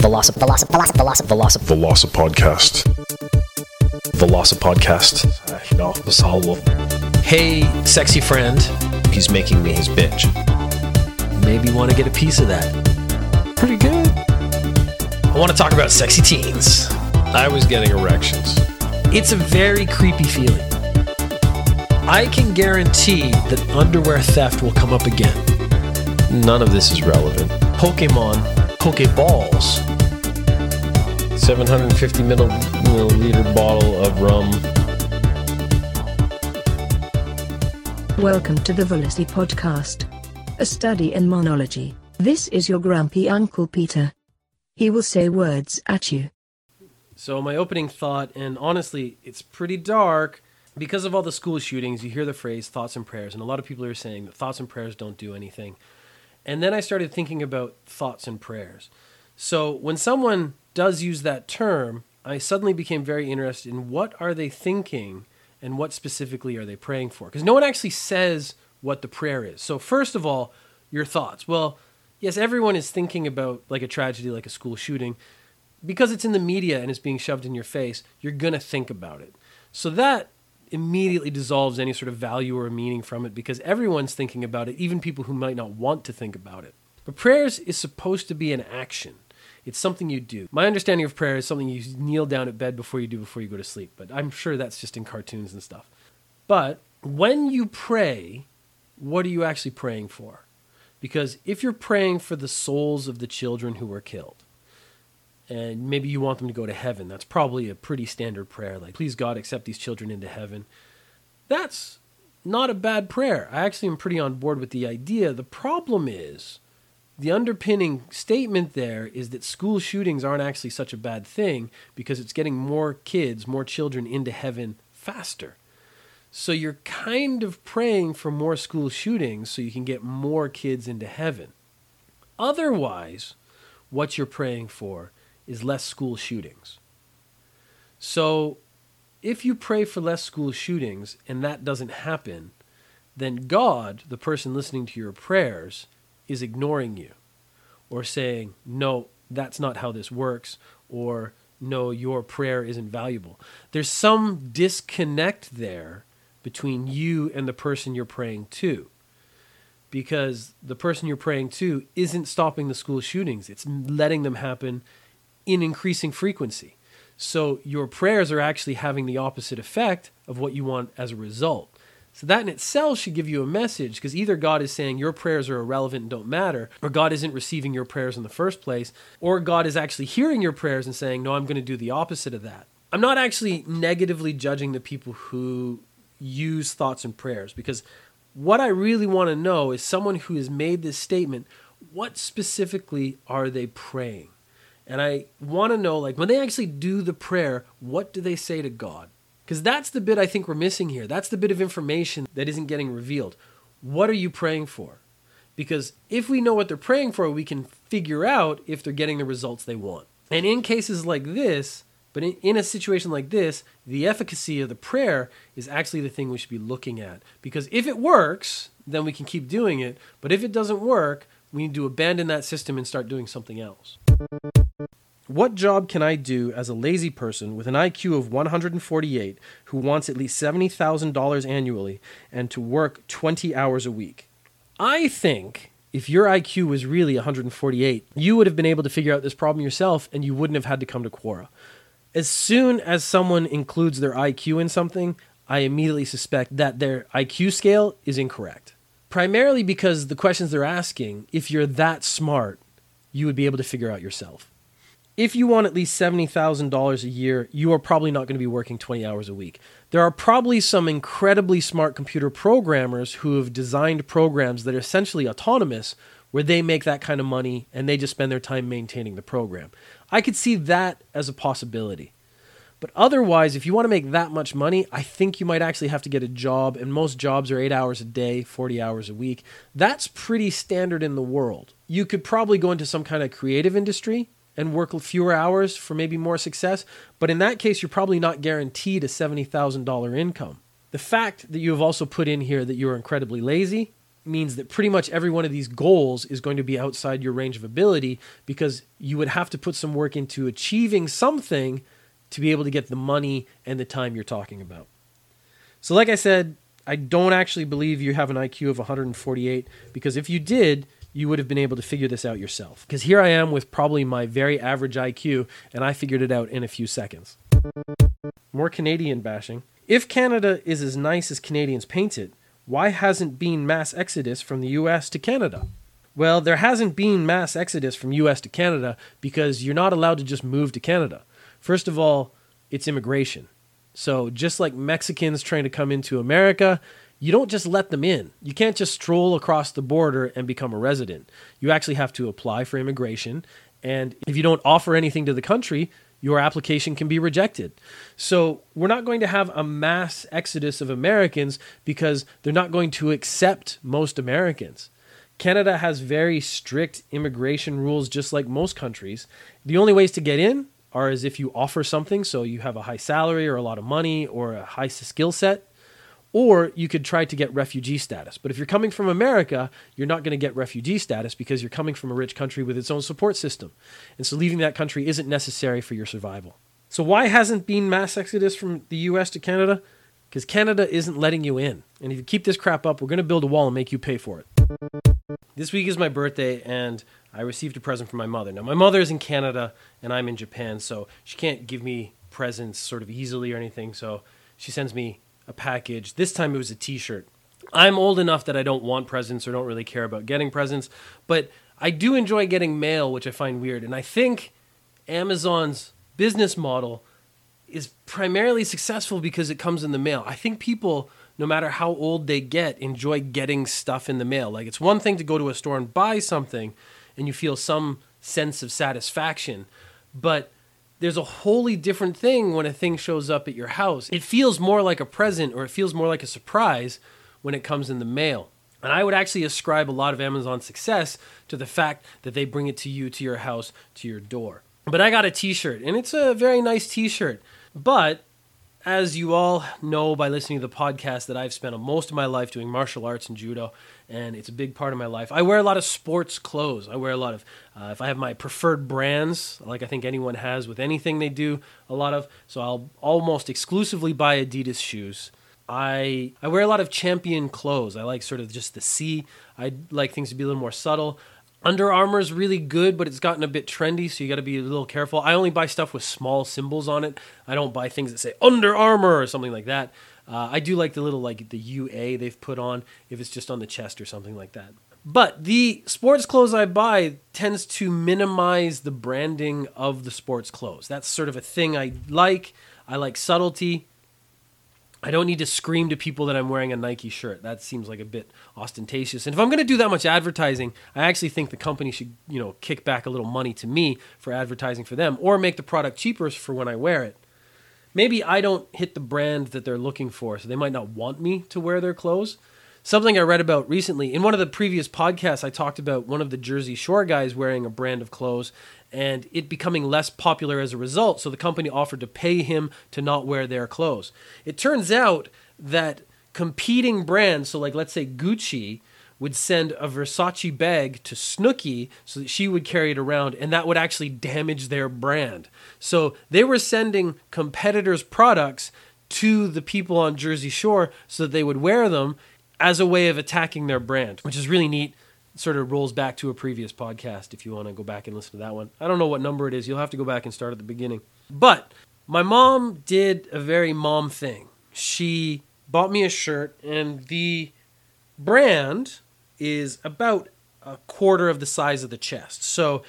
Veloci- Veloci- Veloci- Veloci- Veloci- Veloci Podcast. Veloci Podcast. Ja, besalvo. Hey, sexy friend. He's making me his bitch. Maybe you want to get a piece of that. Pretty good. I want to talk about sexy teens. I was getting erections. It's a very creepy feeling. I can guarantee that underwear theft will come up again. None of this is relevant. Pokemon, Pokeballs. 750 milliliter bottle of rum. Welcome to the Veloci Podcast, a study in monology. This is your grumpy Uncle Peter. He will say words at you. So, my opening thought, and honestly, it's pretty dark. Because of all the school shootings, you hear the phrase thoughts and prayers, and a lot of people are saying that thoughts and prayers don't do anything. And then I started thinking about thoughts and prayers. So, when someone does use that term, I suddenly became very interested in what are they thinking and what specifically are they praying for? Because no one actually says what the prayer is. So, first of all, your thoughts. Well, yes, everyone is thinking about like a tragedy like a school shooting. Because it's in the media and it's being shoved in your face, you're going to think about it. So, that immediately dissolves any sort of value or meaning from it because everyone's thinking about it, even people who might not want to think about it. But prayers is supposed to be an action. It's something you do. My understanding of prayer is something you kneel down at bed before you do before you go to sleep, but I'm sure that's just in cartoons and stuff. But when you pray, what are you actually praying for? Because if you're praying for the souls of the children who were killed, and maybe you want them to go to heaven, that's probably a pretty standard prayer, like, please God, accept these children into heaven. That's not a bad prayer. I actually am pretty on board with the idea. The problem is, the underpinning statement there is that school shootings aren't actually such a bad thing because it's getting more kids, more children into heaven faster. So you're kind of praying for more school shootings so you can get more kids into heaven. Otherwise, what you're praying for is less school shootings. So if you pray for less school shootings and that doesn't happen, then God, the person listening to your prayers, is ignoring you or saying, no, that's not how this works, or no, your prayer isn't valuable. There's some disconnect there between you and the person you're praying to. Because the person you're praying to isn't stopping the school shootings, it's letting them happen in increasing frequency. So your prayers are actually having the opposite effect of what you want as a result. So that in itself should give you a message because either God is saying your prayers are irrelevant and don't matter, or God isn't receiving your prayers in the first place, or God is actually hearing your prayers and saying, No, I'm going to do the opposite of that. I'm not actually negatively judging the people who use thoughts and prayers because what I really want to know is someone who has made this statement, what specifically are they praying? And I want to know, like, when they actually do the prayer, what do they say to God? Because that's the bit I think we're missing here. That's the bit of information that isn't getting revealed. What are you praying for? Because if we know what they're praying for, we can figure out if they're getting the results they want. And in cases like this, but in, in a situation like this, the efficacy of the prayer is actually the thing we should be looking at. Because if it works, then we can keep doing it. But if it doesn't work, we need to abandon that system and start doing something else. What job can I do as a lazy person with an IQ of 148 who wants at least $70,000 annually and to work 20 hours a week? I think if your IQ was really 148, you would have been able to figure out this problem yourself and you wouldn't have had to come to Quora. As soon as someone includes their IQ in something, I immediately suspect that their IQ scale is incorrect. Primarily because the questions they're asking, if you're that smart, you would be able to figure out yourself if you want at least $70,000 a year, you are probably not going to be working 20 hours a week. There are probably some incredibly smart computer programmers who have designed programs that are essentially autonomous where they make that kind of money and they just spend their time maintaining the program. I could see that as a possibility. But otherwise, if you want to make that much money, I think you might actually have to get a job, and most jobs are eight hours a day, 40 hours a week. That's pretty standard in the world. You could probably go into some kind of creative industry and work fewer hours for maybe more success, but in that case, you're probably not guaranteed a $70,000 income. The fact that you have also put in here that you are incredibly lazy means that pretty much every one of these goals is going to be outside your range of ability because you would have to put some work into achieving something to be able to get the money and the time you're talking about. So, like I said, I don't actually believe you have an IQ of 148 because if you did, you would have been able to figure this out yourself. Because here I am with probably my very average IQ, and I figured it out in a few seconds. More Canadian bashing. If Canada is as nice as Canadians paint it, why hasn't been mass exodus from the US to Canada? Well, there hasn't been mass exodus from US to Canada because you're not allowed to just move to Canada. First of all, it's immigration. So, just like Mexicans trying to come into America, you don't just let them in. You can't just stroll across the border and become a resident. You actually have to apply for immigration. And if you don't offer anything to the country, your application can be rejected. So we're not going to have a mass exodus of Americans because they're not going to accept most Americans. Canada has very strict immigration rules, just like most countries. The only ways to get in are as if you offer something, so you have a high salary or a lot of money or a high skill set or you could try to get refugee status. But if you're coming from America, you're not going to get refugee status because you're coming from a rich country with its own support system. And so leaving that country isn't necessary for your survival. So why hasn't been mass exodus from the US to Canada? Because Canada isn't letting you in. And if you keep this crap up, we're going to build a wall and make you pay for it. This week is my birthday, and I received a present from my mother. Now, my mother is in Canada, and I'm in Japan, so she can't give me presents sort of easily or anything. So she sends me a package. This time it was a t shirt. I'm old enough that I don't want presents or don't really care about getting presents, but I do enjoy getting mail, which I find weird. And I think Amazon's business model is primarily successful because it comes in the mail. I think people, no matter how old they get, enjoy getting stuff in the mail. Like it's one thing to go to a store and buy something and you feel some sense of satisfaction, but there's a wholly different thing when a thing shows up at your house. It feels more like a present or it feels more like a surprise when it comes in the mail. And I would actually ascribe a lot of Amazon's success to the fact that they bring it to you, to your house, to your door. But I got a t shirt, and it's a very nice t shirt. But as you all know by listening to the podcast, that I've spent most of my life doing martial arts and judo, and it's a big part of my life. I wear a lot of sports clothes. I wear a lot of, uh, if I have my preferred brands, like I think anyone has with anything they do, a lot of, so I'll almost exclusively buy Adidas shoes. I I wear a lot of champion clothes. I like sort of just the C. I like things to be a little more subtle. Under Armour is really good, but it's gotten a bit trendy, so you got to be a little careful. I only buy stuff with small symbols on it. I don't buy things that say Under Armour or something like that. Uh, I do like the little like the UA they've put on if it's just on the chest or something like that. But the sports clothes I buy tends to minimize the branding of the sports clothes. That's sort of a thing I like. I like subtlety. I don't need to scream to people that I'm wearing a Nike shirt. That seems like a bit ostentatious. And if I'm going to do that much advertising, I actually think the company should, you know, kick back a little money to me for advertising for them or make the product cheaper for when I wear it. Maybe I don't hit the brand that they're looking for, so they might not want me to wear their clothes. Something I read about recently in one of the previous podcasts, I talked about one of the Jersey Shore guys wearing a brand of clothes and it becoming less popular as a result. So the company offered to pay him to not wear their clothes. It turns out that competing brands, so like let's say Gucci, would send a Versace bag to Snooki so that she would carry it around, and that would actually damage their brand. So they were sending competitors' products to the people on Jersey Shore so that they would wear them as a way of attacking their brand, which is really neat. It sort of rolls back to a previous podcast if you want to go back and listen to that one. I don't know what number it is. You'll have to go back and start at the beginning. But my mom did a very mom thing. She bought me a shirt, and the brand is about a quarter of the size of the chest. So,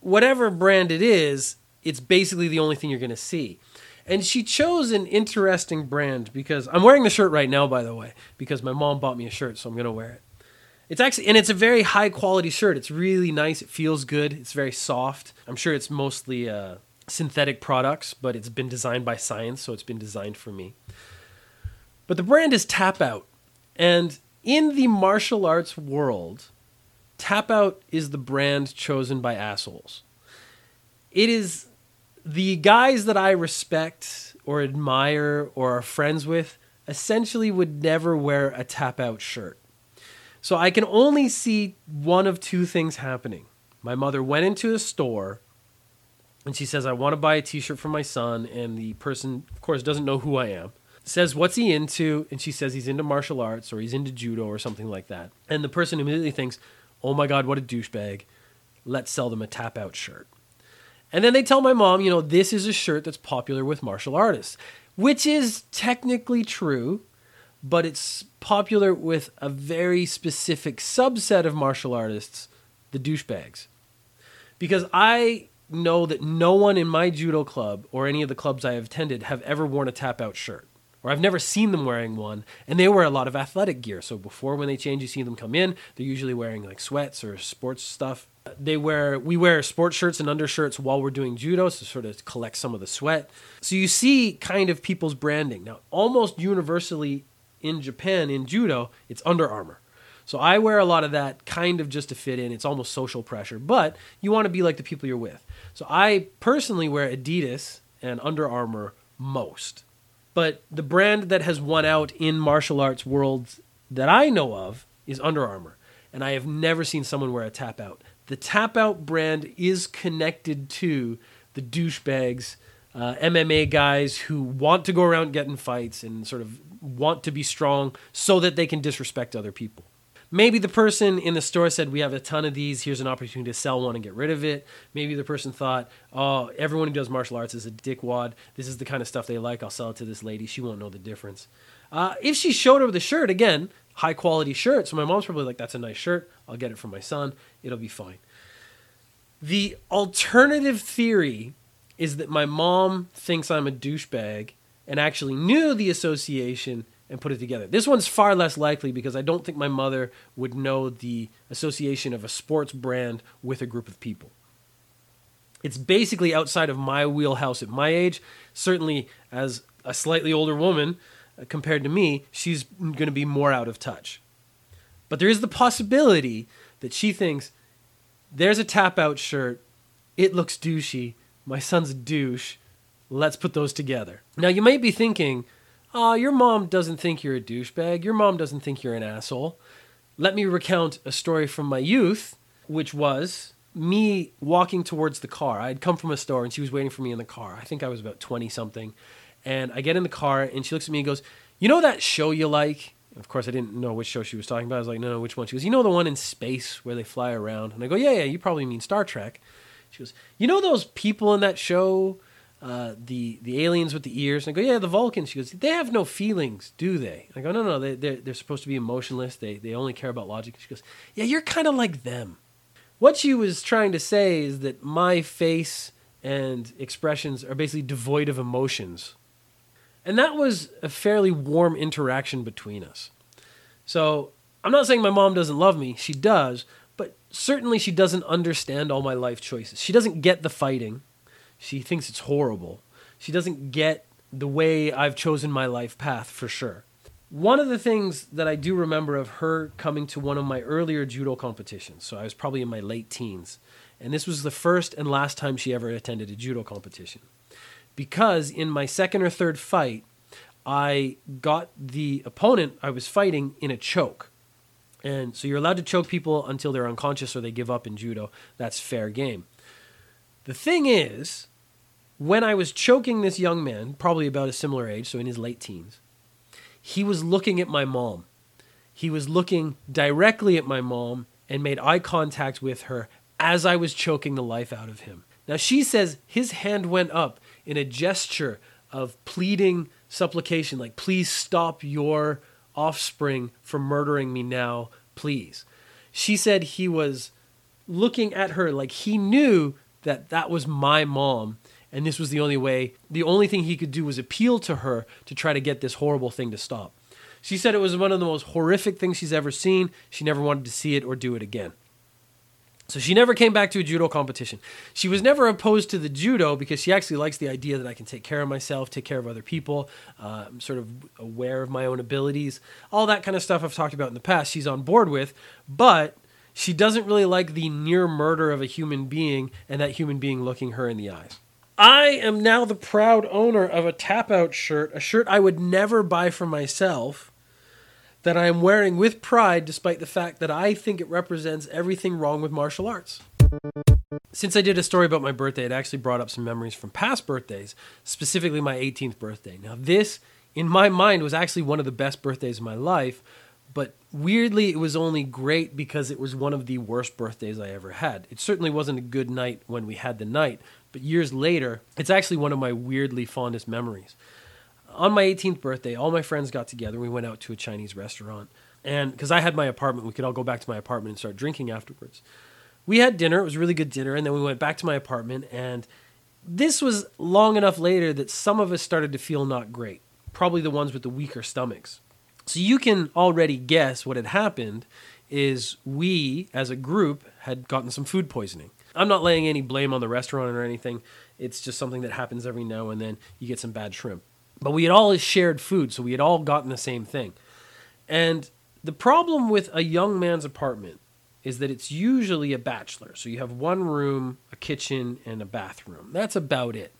whatever brand it is, it's basically the only thing you're going to see. And she chose an interesting brand because I'm wearing the shirt right now, by the way, because my mom bought me a shirt, so I'm going to wear it. It's actually, and it's a very high quality shirt. It's really nice. It feels good. It's very soft. I'm sure it's mostly uh, synthetic products, but it's been designed by science, so it's been designed for me. But the brand is Tap Out. And in the martial arts world, Tap Out is the brand chosen by assholes. It is the guys that I respect or admire or are friends with essentially would never wear a Tap Out shirt. So I can only see one of two things happening. My mother went into a store and she says, I want to buy a t shirt for my son. And the person, of course, doesn't know who I am. Says, What's he into? And she says, He's into martial arts or he's into judo or something like that. And the person immediately thinks, Oh my God, what a douchebag. Let's sell them a tap out shirt. And then they tell my mom, you know, this is a shirt that's popular with martial artists, which is technically true, but it's popular with a very specific subset of martial artists, the douchebags. Because I know that no one in my judo club or any of the clubs I have attended have ever worn a tap out shirt. Or I've never seen them wearing one, and they wear a lot of athletic gear. So before when they change, you see them come in, they're usually wearing like sweats or sports stuff. They wear we wear sports shirts and undershirts while we're doing judo to sort of collect some of the sweat. So you see kind of people's branding. Now, almost universally in Japan in judo, it's Under Armour. So I wear a lot of that kind of just to fit in. It's almost social pressure, but you want to be like the people you're with. So I personally wear Adidas and Under Armour most. But the brand that has won out in martial arts worlds that I know of is Under Armour. And I have never seen someone wear a tap out. The tap out brand is connected to the douchebags, uh, MMA guys who want to go around getting fights and sort of want to be strong so that they can disrespect other people. Maybe the person in the store said, We have a ton of these. Here's an opportunity to sell one and get rid of it. Maybe the person thought, Oh, everyone who does martial arts is a dickwad. This is the kind of stuff they like. I'll sell it to this lady. She won't know the difference. Uh, if she showed her the shirt, again, high quality shirt. So my mom's probably like, That's a nice shirt. I'll get it for my son. It'll be fine. The alternative theory is that my mom thinks I'm a douchebag and actually knew the association and put it together. This one's far less likely because I don't think my mother would know the association of a sports brand with a group of people. It's basically outside of my wheelhouse at my age. Certainly, as a slightly older woman uh, compared to me, she's going to be more out of touch. But there is the possibility that she thinks there's a tap out shirt, it looks douchey, my son's a douche, let's put those together. Now, you might be thinking, uh, your mom doesn't think you're a douchebag. Your mom doesn't think you're an asshole. Let me recount a story from my youth, which was me walking towards the car. I'd come from a store and she was waiting for me in the car. I think I was about 20 something. And I get in the car and she looks at me and goes, You know that show you like? Of course, I didn't know which show she was talking about. I was like, No, no, which one? She goes, You know the one in space where they fly around? And I go, Yeah, yeah, you probably mean Star Trek. She goes, You know those people in that show uh, the the aliens with the ears. And I go, yeah, the Vulcans. She goes, they have no feelings, do they? I go, no, no, they they're, they're supposed to be emotionless. They they only care about logic. She goes, yeah, you're kind of like them. What she was trying to say is that my face and expressions are basically devoid of emotions. And that was a fairly warm interaction between us. So I'm not saying my mom doesn't love me. She does. But certainly she doesn't understand all my life choices. She doesn't get the fighting. She thinks it's horrible. She doesn't get the way I've chosen my life path for sure. One of the things that I do remember of her coming to one of my earlier judo competitions, so I was probably in my late teens, and this was the first and last time she ever attended a judo competition. Because in my second or third fight, I got the opponent I was fighting in a choke. And so you're allowed to choke people until they're unconscious or they give up in judo. That's fair game. The thing is, when I was choking this young man, probably about a similar age, so in his late teens, he was looking at my mom. He was looking directly at my mom and made eye contact with her as I was choking the life out of him. Now, she says his hand went up in a gesture of pleading supplication, like, please stop your offspring from murdering me now, please. She said he was looking at her like he knew that that was my mom and this was the only way the only thing he could do was appeal to her to try to get this horrible thing to stop she said it was one of the most horrific things she's ever seen she never wanted to see it or do it again so she never came back to a judo competition. She was never opposed to the judo because she actually likes the idea that I can take care of myself, take care of other people. Uh, I'm sort of aware of my own abilities. All that kind of stuff I've talked about in the past, she's on board with. But she doesn't really like the near murder of a human being and that human being looking her in the eyes. I am now the proud owner of a tap out shirt, a shirt I would never buy for myself that I am wearing with pride, despite the fact that I think it represents everything wrong with martial arts. Since I did a story about my birthday, it actually brought up some memories from past birthdays, specifically my 18th birthday. Now, this, in my mind, was actually one of the best birthdays of my life, but weirdly, it was only great because it was one of the worst birthdays I ever had. It certainly wasn't a good night when we had the night, but years later, it's actually one of my weirdly fondest memories. On my 18th birthday, all my friends got together. We went out to a Chinese restaurant. And because I had my apartment, we could all go back to my apartment and start drinking afterwards we had dinner. It was really good dinner, and then we went back to my apartment. And this was long enough later that some of us started to feel not great. Probably the ones with the weaker stomachs. So you can already guess what had happened is we as a group had gotten some food poisoning. I'm not laying any blame on the restaurant or anything. It's just something that happens every now and then. You get some bad shrimp. But we had all shared food, so we had all gotten the same thing. And the problem with a young man's apartment is that it's usually a bachelor. So you have one room, a kitchen, and a bathroom. That's about it.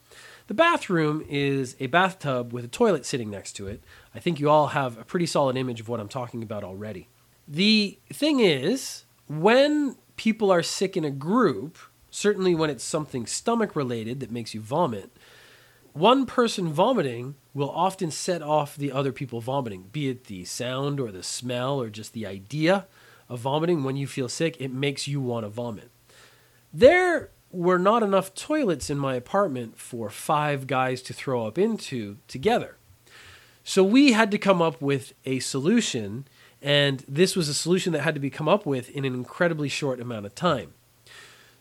The bathroom is a bathtub with a toilet sitting next to it. I think you all have a pretty solid image of what I'm talking about already. The thing is, when people are sick in a group, certainly when it's something stomach related that makes you vomit, one person vomiting will often set off the other people vomiting, be it the sound or the smell or just the idea of vomiting when you feel sick, it makes you want to vomit. There were not enough toilets in my apartment for five guys to throw up into together. So we had to come up with a solution, and this was a solution that had to be come up with in an incredibly short amount of time.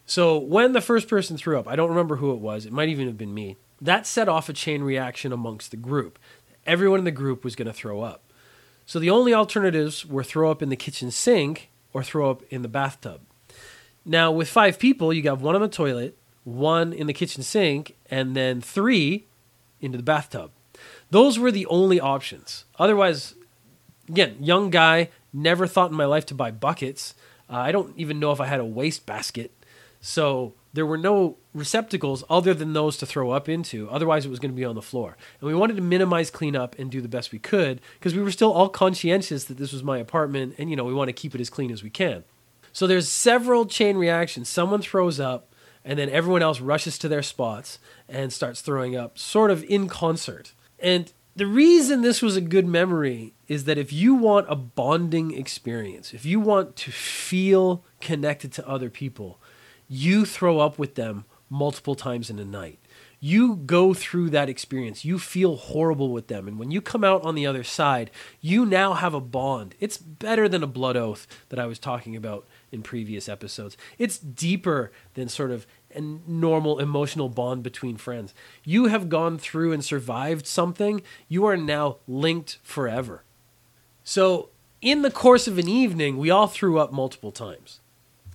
So when the first person threw up, I don't remember who it was, it might even have been me, that set off a chain reaction amongst the group. Everyone in the group was going to throw up. So the only alternatives were throw up in the kitchen sink or throw up in the bathtub. Now, with five people, you got one on the toilet, one in the kitchen sink, and then three into the bathtub. Those were the only options. Otherwise, again, young guy, never thought in my life to buy buckets. Uh, I don't even know if I had a waste basket. So there were no receptacles other than those to throw up into. Otherwise, it was going to be on the floor. And we wanted to minimize cleanup and do the best we could because we were still all conscientious that this was my apartment and, you know, we want to keep it as clean as we can. So there's several chain reactions. Someone throws up and then everyone else rushes to their spots and starts throwing up sort of in concert. And the reason this was a good memory is that if you want a bonding experience, if you want to feel connected to other people, you throw up with them multiple times in a night. You go through that experience. You feel horrible with them. And when you come out on the other side, you now have a bond. It's better than a blood oath that I was talking about in previous episodes. It's deeper than sort of a normal emotional bond between friends. You have gone through and survived something. You are now linked forever. So, in the course of an evening, we all threw up multiple times.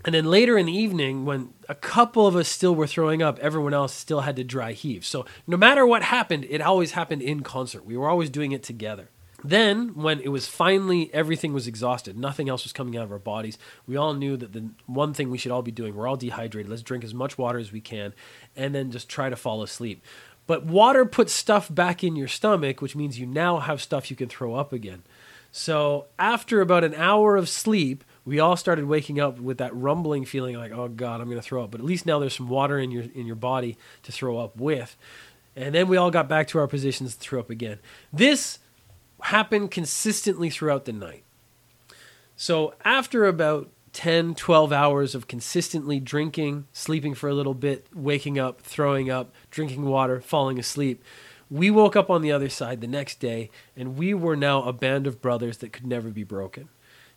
And then later in the evening, when a couple of us still were throwing up, everyone else still had to dry heave. So no matter what happened, it always happened in concert. We were always doing it together. Then, when it was finally everything was exhausted, nothing else was coming out of our bodies, we all knew that the one thing we should all be doing, we're all dehydrated, let's drink as much water as we can, and then just try to fall asleep. But water puts stuff back in your stomach, which means you now have stuff you can throw up again. So, after about an hour of sleep, we all started waking up with that rumbling feeling like, oh God, I'm going to throw up. But at least now there's some water in your in your body to throw up with. And then we all got back to our positions to throw up again. This happened consistently throughout the night. So after about 10, 12 hours of consistently drinking, sleeping for a little bit, waking up, throwing up, drinking water, falling asleep, we woke up on the other side the next day and we were now a band of brothers that could never be broken.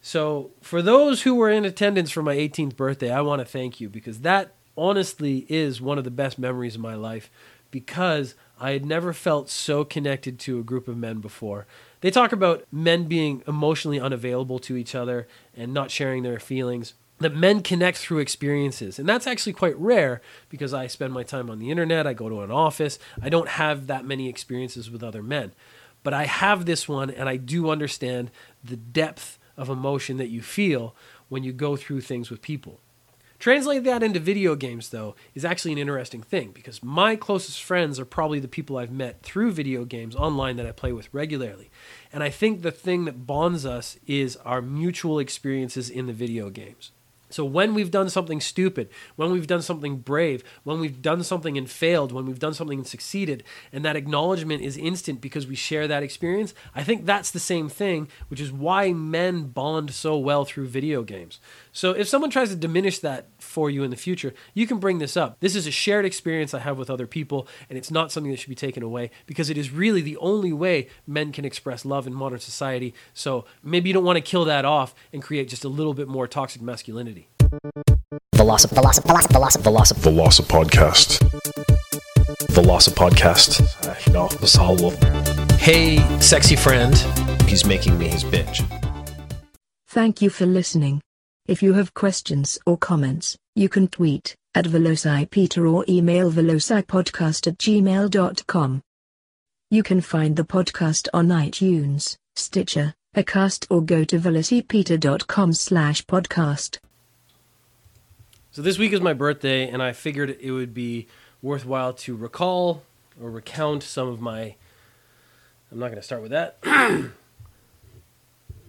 So, for those who were in attendance for my 18th birthday, I want to thank you because that honestly is one of the best memories of my life because I had never felt so connected to a group of men before. They talk about men being emotionally unavailable to each other and not sharing their feelings. That men connect through experiences. And that's actually quite rare because I spend my time on the internet, I go to an office, I don't have that many experiences with other men. But I have this one and I do understand the depth of emotion that you feel when you go through things with people. Translate that into video games, though, is actually an interesting thing because my closest friends are probably the people I've met through video games online that I play with regularly. And I think the thing that bonds us is our mutual experiences in the video games. So when we've done something stupid, when we've done something brave, when we've done something and failed, when we've done something and succeeded, and that acknowledgement is instant because we share that experience, I think that's the same thing, which is why men bond so well through video games. So if someone tries to diminish that for you in the future, you can bring this up. This is a shared experience I have with other people, and it's not something that should be taken away because it is really the only way men can express love in modern society. So maybe you don't want to kill that off and create just a little bit more toxic masculinity. Velocip, velocip, velocip, velocip, velocip. Veloci Podcast. Veloci Podcast. No, Vasal Hey, sexy friend. He's making me his bitch. Thank you for listening. If you have questions or comments, you can tweet at VelociPeter or email velocipodcast at gmail.com. You can find the podcast on iTunes, Stitcher, Acast or go to velocipeter.com slash podcast. So this week is my birthday, and I figured it would be worthwhile to recall or recount some of my. I'm not going to start with that.